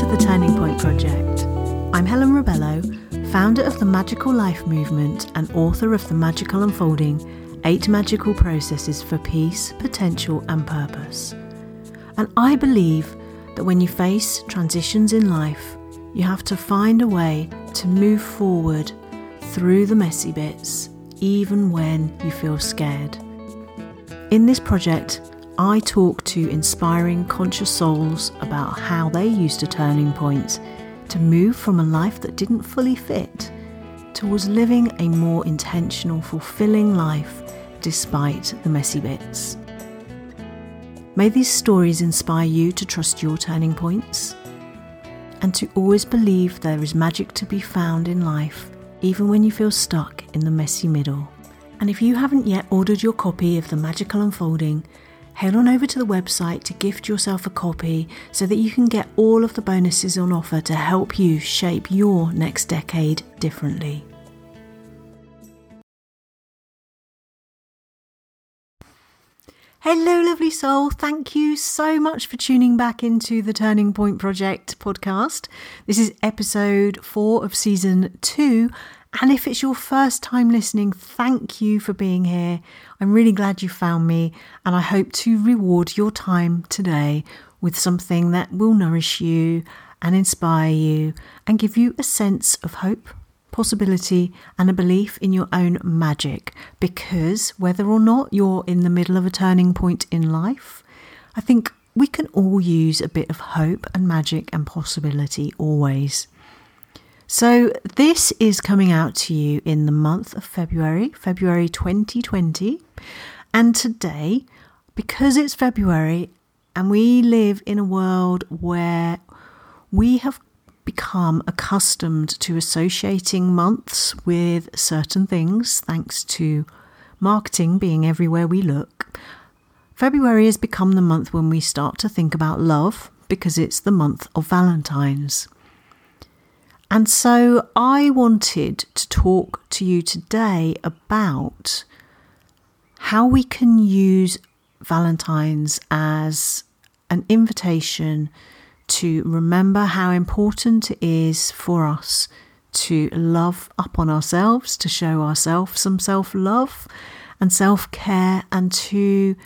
to the Turning Point Project. I'm Helen Rebello, founder of the Magical Life Movement and author of The Magical Unfolding Eight Magical Processes for Peace, Potential, and Purpose. And I believe that when you face transitions in life, you have to find a way to move forward through the messy bits, even when you feel scared. In this project, I talk to inspiring conscious souls about how they used a turning point to move from a life that didn't fully fit towards living a more intentional, fulfilling life despite the messy bits. May these stories inspire you to trust your turning points and to always believe there is magic to be found in life, even when you feel stuck in the messy middle. And if you haven't yet ordered your copy of The Magical Unfolding, head on over to the website to gift yourself a copy so that you can get all of the bonuses on offer to help you shape your next decade differently. Hello, lovely soul. Thank you so much for tuning back into the Turning Point Project podcast. This is episode four of season two, and if it's your first time listening, thank you for being here. I'm really glad you found me, and I hope to reward your time today with something that will nourish you and inspire you and give you a sense of hope, possibility, and a belief in your own magic. Because whether or not you're in the middle of a turning point in life, I think we can all use a bit of hope and magic and possibility always. So, this is coming out to you in the month of February, February 2020. And today, because it's February and we live in a world where we have become accustomed to associating months with certain things, thanks to marketing being everywhere we look, February has become the month when we start to think about love because it's the month of Valentine's. And so I wanted to talk to you today about how we can use Valentine's as an invitation to remember how important it is for us to love up on ourselves, to show ourselves some self love and self care, and to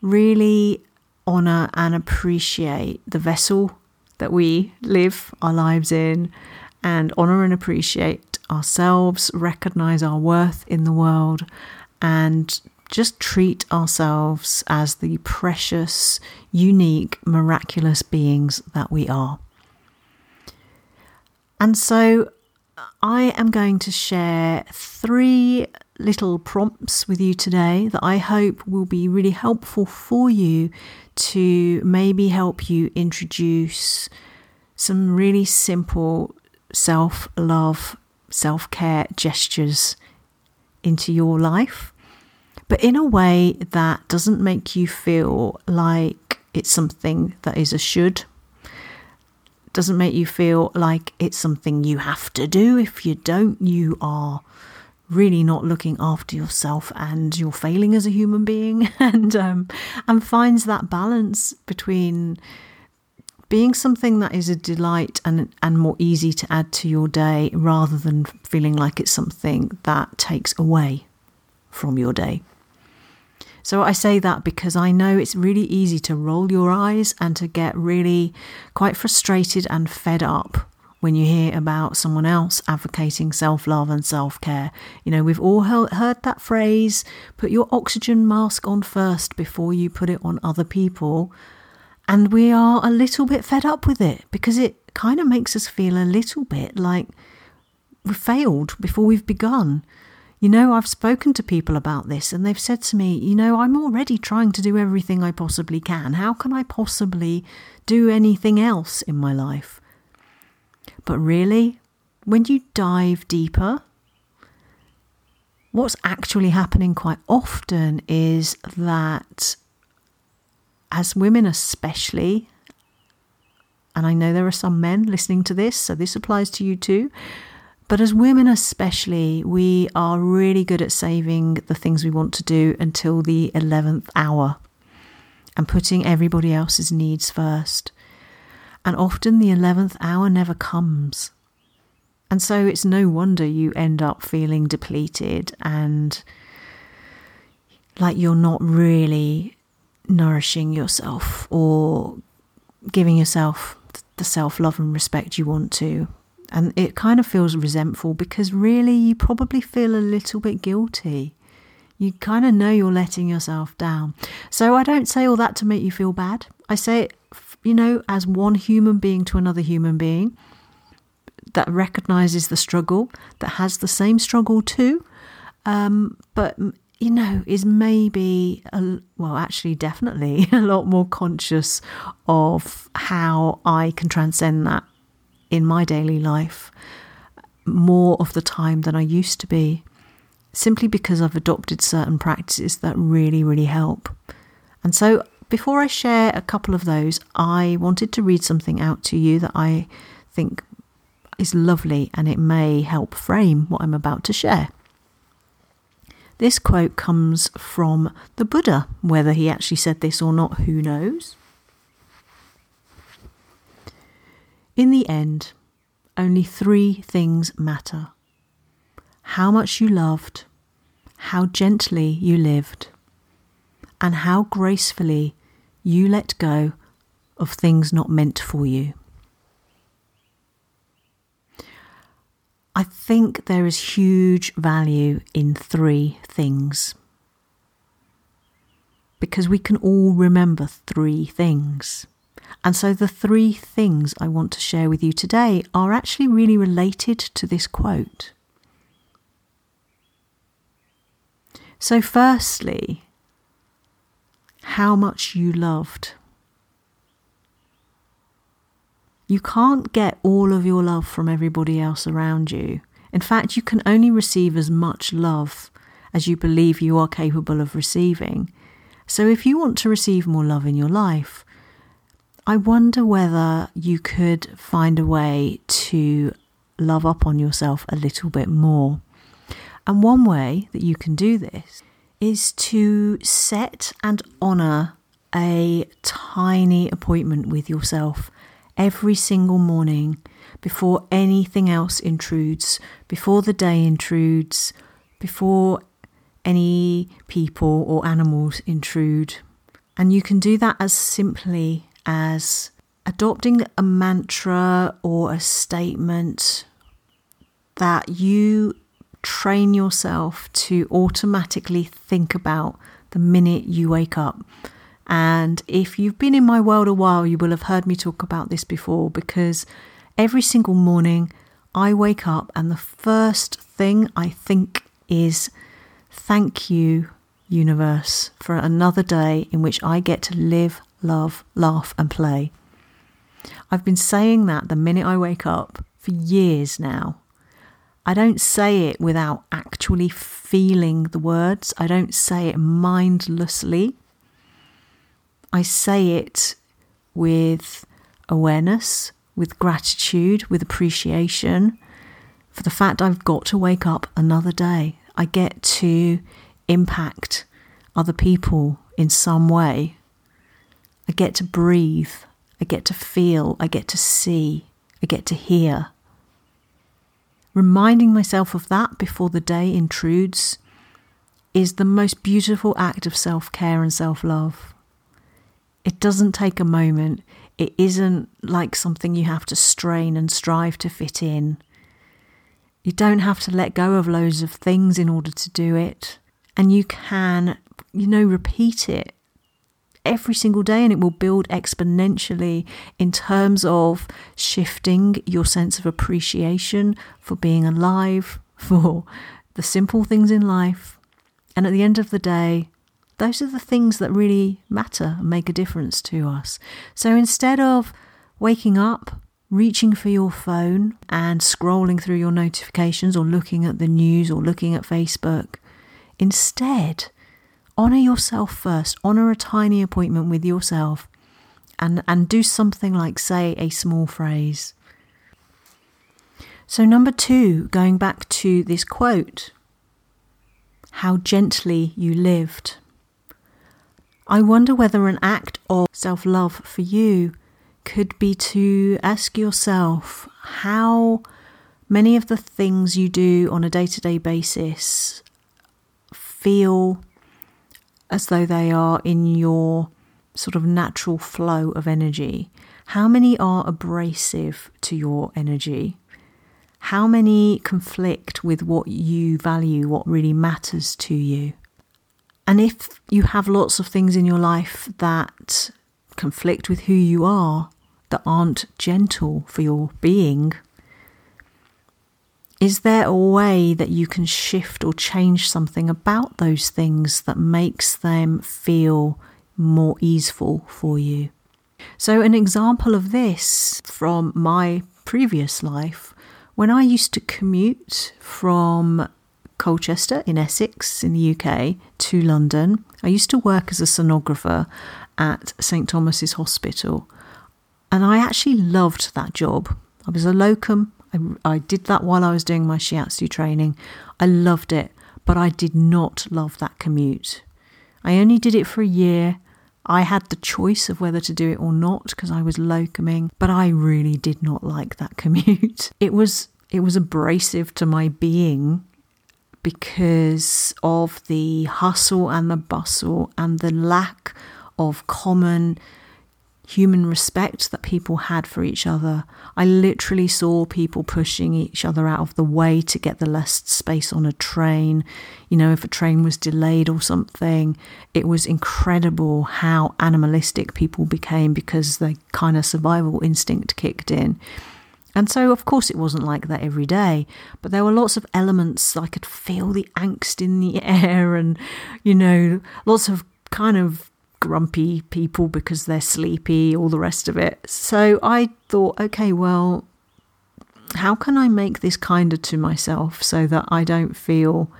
really honour and appreciate the vessel that we live our lives in and honour and appreciate ourselves, recognise our worth in the world, and just treat ourselves as the precious, unique, miraculous beings that we are. And so uh, I am going to share three little prompts with you today that I hope will be really helpful for you to maybe help you introduce some really simple self love, self care gestures into your life, but in a way that doesn't make you feel like it's something that is a should. Doesn't make you feel like it's something you have to do. If you don't, you are really not looking after yourself and you're failing as a human being and um, and finds that balance between being something that is a delight and, and more easy to add to your day rather than feeling like it's something that takes away from your day. So I say that because I know it's really easy to roll your eyes and to get really quite frustrated and fed up when you hear about someone else advocating self love and self care. You know, we've all heard that phrase put your oxygen mask on first before you put it on other people. And we are a little bit fed up with it because it kind of makes us feel a little bit like we've failed before we've begun. You know, I've spoken to people about this and they've said to me, you know, I'm already trying to do everything I possibly can. How can I possibly do anything else in my life? But really, when you dive deeper, what's actually happening quite often is that as women, especially, and I know there are some men listening to this, so this applies to you too. But as women, especially, we are really good at saving the things we want to do until the 11th hour and putting everybody else's needs first. And often the 11th hour never comes. And so it's no wonder you end up feeling depleted and like you're not really nourishing yourself or giving yourself the self love and respect you want to. And it kind of feels resentful because really you probably feel a little bit guilty. You kind of know you're letting yourself down. So I don't say all that to make you feel bad. I say it, you know, as one human being to another human being that recognizes the struggle, that has the same struggle too, um, but you know, is maybe, a, well, actually, definitely a lot more conscious of how I can transcend that in my daily life more of the time than I used to be, simply because I've adopted certain practices that really, really help. And so, before I share a couple of those, I wanted to read something out to you that I think is lovely and it may help frame what I'm about to share. This quote comes from the Buddha. Whether he actually said this or not, who knows? In the end, only three things matter how much you loved, how gently you lived, and how gracefully you let go of things not meant for you. I think there is huge value in three things. Because we can all remember three things. And so the three things I want to share with you today are actually really related to this quote. So, firstly, how much you loved. You can't get all of your love from everybody else around you. In fact, you can only receive as much love as you believe you are capable of receiving. So, if you want to receive more love in your life, I wonder whether you could find a way to love up on yourself a little bit more. And one way that you can do this is to set and honour a tiny appointment with yourself every single morning before anything else intrudes, before the day intrudes, before any people or animals intrude. And you can do that as simply as adopting a mantra or a statement that you train yourself to automatically think about the minute you wake up. And if you've been in my world a while, you will have heard me talk about this before because every single morning I wake up and the first thing I think is thank you, universe, for another day in which I get to live, love, laugh, and play. I've been saying that the minute I wake up for years now. I don't say it without actually feeling the words, I don't say it mindlessly. I say it with awareness, with gratitude, with appreciation for the fact I've got to wake up another day. I get to impact other people in some way. I get to breathe. I get to feel. I get to see. I get to hear. Reminding myself of that before the day intrudes is the most beautiful act of self care and self love. It doesn't take a moment. It isn't like something you have to strain and strive to fit in. You don't have to let go of loads of things in order to do it. And you can, you know, repeat it every single day and it will build exponentially in terms of shifting your sense of appreciation for being alive, for the simple things in life. And at the end of the day, those are the things that really matter and make a difference to us. So instead of waking up, reaching for your phone and scrolling through your notifications or looking at the news or looking at Facebook, instead, honor yourself first. Honor a tiny appointment with yourself and, and do something like say a small phrase. So, number two, going back to this quote, how gently you lived. I wonder whether an act of self love for you could be to ask yourself how many of the things you do on a day to day basis feel as though they are in your sort of natural flow of energy. How many are abrasive to your energy? How many conflict with what you value, what really matters to you? And if you have lots of things in your life that conflict with who you are, that aren't gentle for your being, is there a way that you can shift or change something about those things that makes them feel more easeful for you? So, an example of this from my previous life, when I used to commute from Colchester in Essex in the UK to London, I used to work as a sonographer at St Thomas's Hospital. And I actually loved that job. I was a locum. I, I did that while I was doing my shiatsu training. I loved it, but I did not love that commute. I only did it for a year. I had the choice of whether to do it or not because I was locuming, but I really did not like that commute. It was it was abrasive to my being because of the hustle and the bustle and the lack of common human respect that people had for each other. I literally saw people pushing each other out of the way to get the less space on a train. You know, if a train was delayed or something, it was incredible how animalistic people became because the kind of survival instinct kicked in. And so, of course, it wasn't like that every day, but there were lots of elements. I could feel the angst in the air and, you know, lots of kind of grumpy people because they're sleepy, all the rest of it. So I thought, okay, well, how can I make this kinder to myself so that I don't feel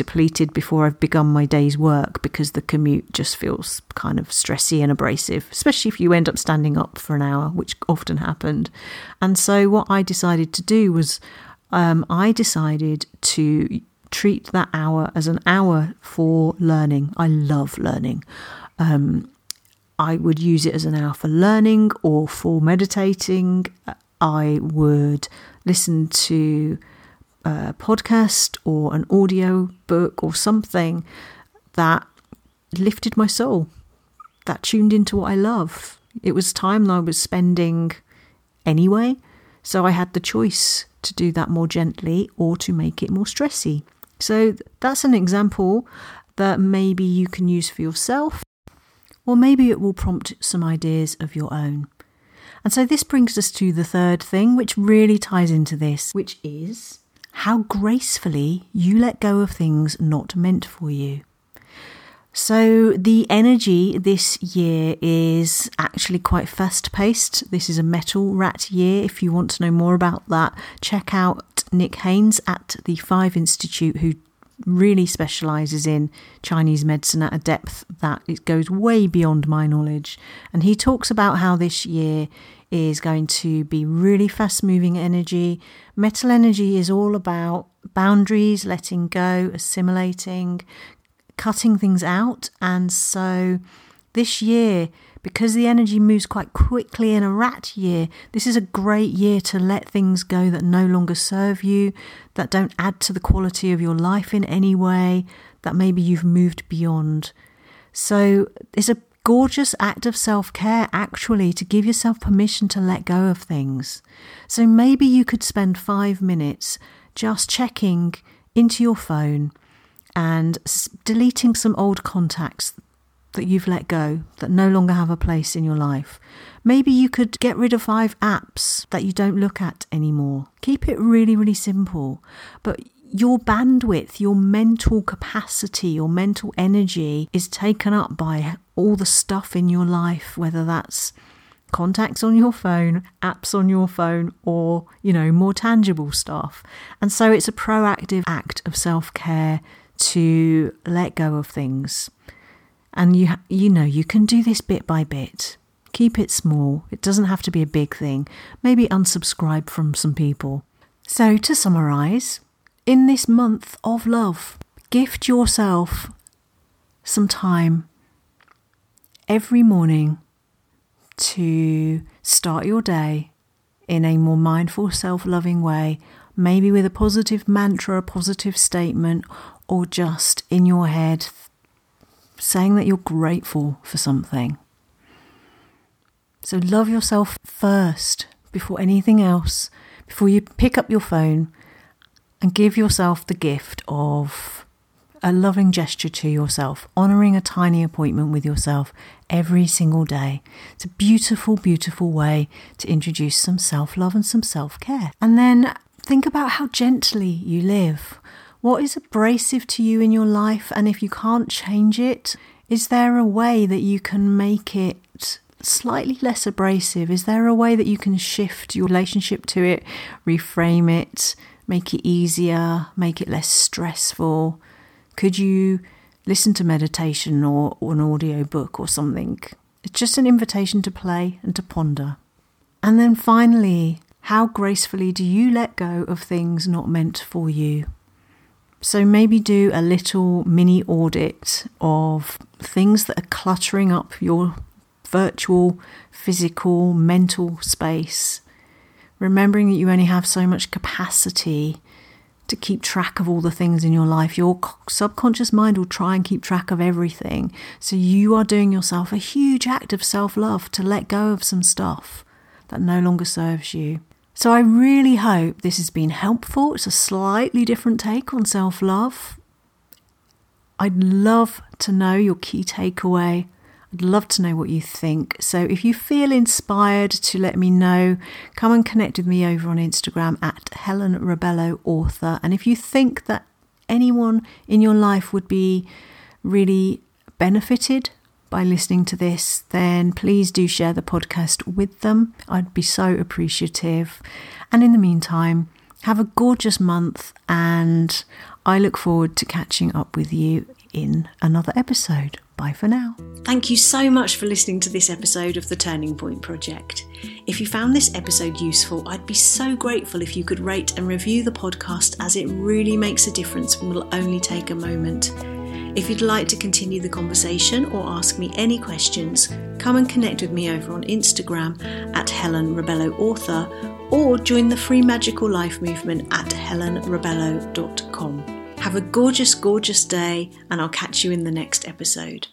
depleted before I've begun my day's work because the commute just feels kind of stressy and abrasive, especially if you end up standing up for an hour, which often happened. And so, what I decided to do was um, I decided to treat that hour as an hour for learning. I love learning. Um, I would use it as an hour for learning or for meditating. I would listen to a podcast or an audio book or something that lifted my soul, that tuned into what I love. It was time I was spending anyway, so I had the choice to do that more gently or to make it more stressy. So that's an example that maybe you can use for yourself or maybe it will prompt some ideas of your own. And so this brings us to the third thing, which really ties into this, which is how gracefully you let go of things not meant for you. So, the energy this year is actually quite fast paced. This is a metal rat year. If you want to know more about that, check out Nick Haynes at the Five Institute, who really specializes in Chinese medicine at a depth that it goes way beyond my knowledge. And he talks about how this year is going to be really fast moving energy. Metal energy is all about boundaries, letting go, assimilating, cutting things out. And so this year, because the energy moves quite quickly in a rat year, this is a great year to let things go that no longer serve you, that don't add to the quality of your life in any way, that maybe you've moved beyond. So it's a gorgeous act of self care, actually, to give yourself permission to let go of things. So maybe you could spend five minutes just checking into your phone and deleting some old contacts that you've let go that no longer have a place in your life. Maybe you could get rid of five apps that you don't look at anymore. Keep it really, really simple. But your bandwidth, your mental capacity, your mental energy is taken up by all the stuff in your life, whether that's contacts on your phone, apps on your phone, or, you know, more tangible stuff. And so it's a proactive act of self care to let go of things and you you know you can do this bit by bit. Keep it small. It doesn't have to be a big thing. Maybe unsubscribe from some people. So to summarize, in this month of love, gift yourself some time every morning to start your day in a more mindful, self loving way, maybe with a positive mantra, a positive statement, or just in your head saying that you're grateful for something. So love yourself first before anything else, before you pick up your phone and give yourself the gift of a loving gesture to yourself, honoring a tiny appointment with yourself every single day. It's a beautiful, beautiful way to introduce some self love and some self care. And then think about how gently you live. What is abrasive to you in your life? And if you can't change it, is there a way that you can make it slightly less abrasive? Is there a way that you can shift your relationship to it, reframe it, make it easier, make it less stressful? Could you listen to meditation or, or an audio book or something? It's just an invitation to play and to ponder. And then finally, how gracefully do you let go of things not meant for you? So maybe do a little mini audit of things that are cluttering up your virtual, physical, mental space. Remembering that you only have so much capacity to keep track of all the things in your life. Your subconscious mind will try and keep track of everything. So you are doing yourself a huge act of self love to let go of some stuff that no longer serves you. So I really hope this has been helpful. It's a slightly different take on self love. I'd love to know your key takeaway. I'd love to know what you think. So if you feel inspired to let me know, come and connect with me over on Instagram at Helen Rebello Author. And if you think that anyone in your life would be really benefited by listening to this, then please do share the podcast with them. I'd be so appreciative. And in the meantime, have a gorgeous month, and I look forward to catching up with you in another episode. Bye for now. Thank you so much for listening to this episode of the Turning Point Project. If you found this episode useful, I'd be so grateful if you could rate and review the podcast as it really makes a difference and will only take a moment. If you'd like to continue the conversation or ask me any questions, come and connect with me over on Instagram at Helen Rebello Author or join the free magical life movement at helenrebello.com. Have a gorgeous, gorgeous day, and I'll catch you in the next episode.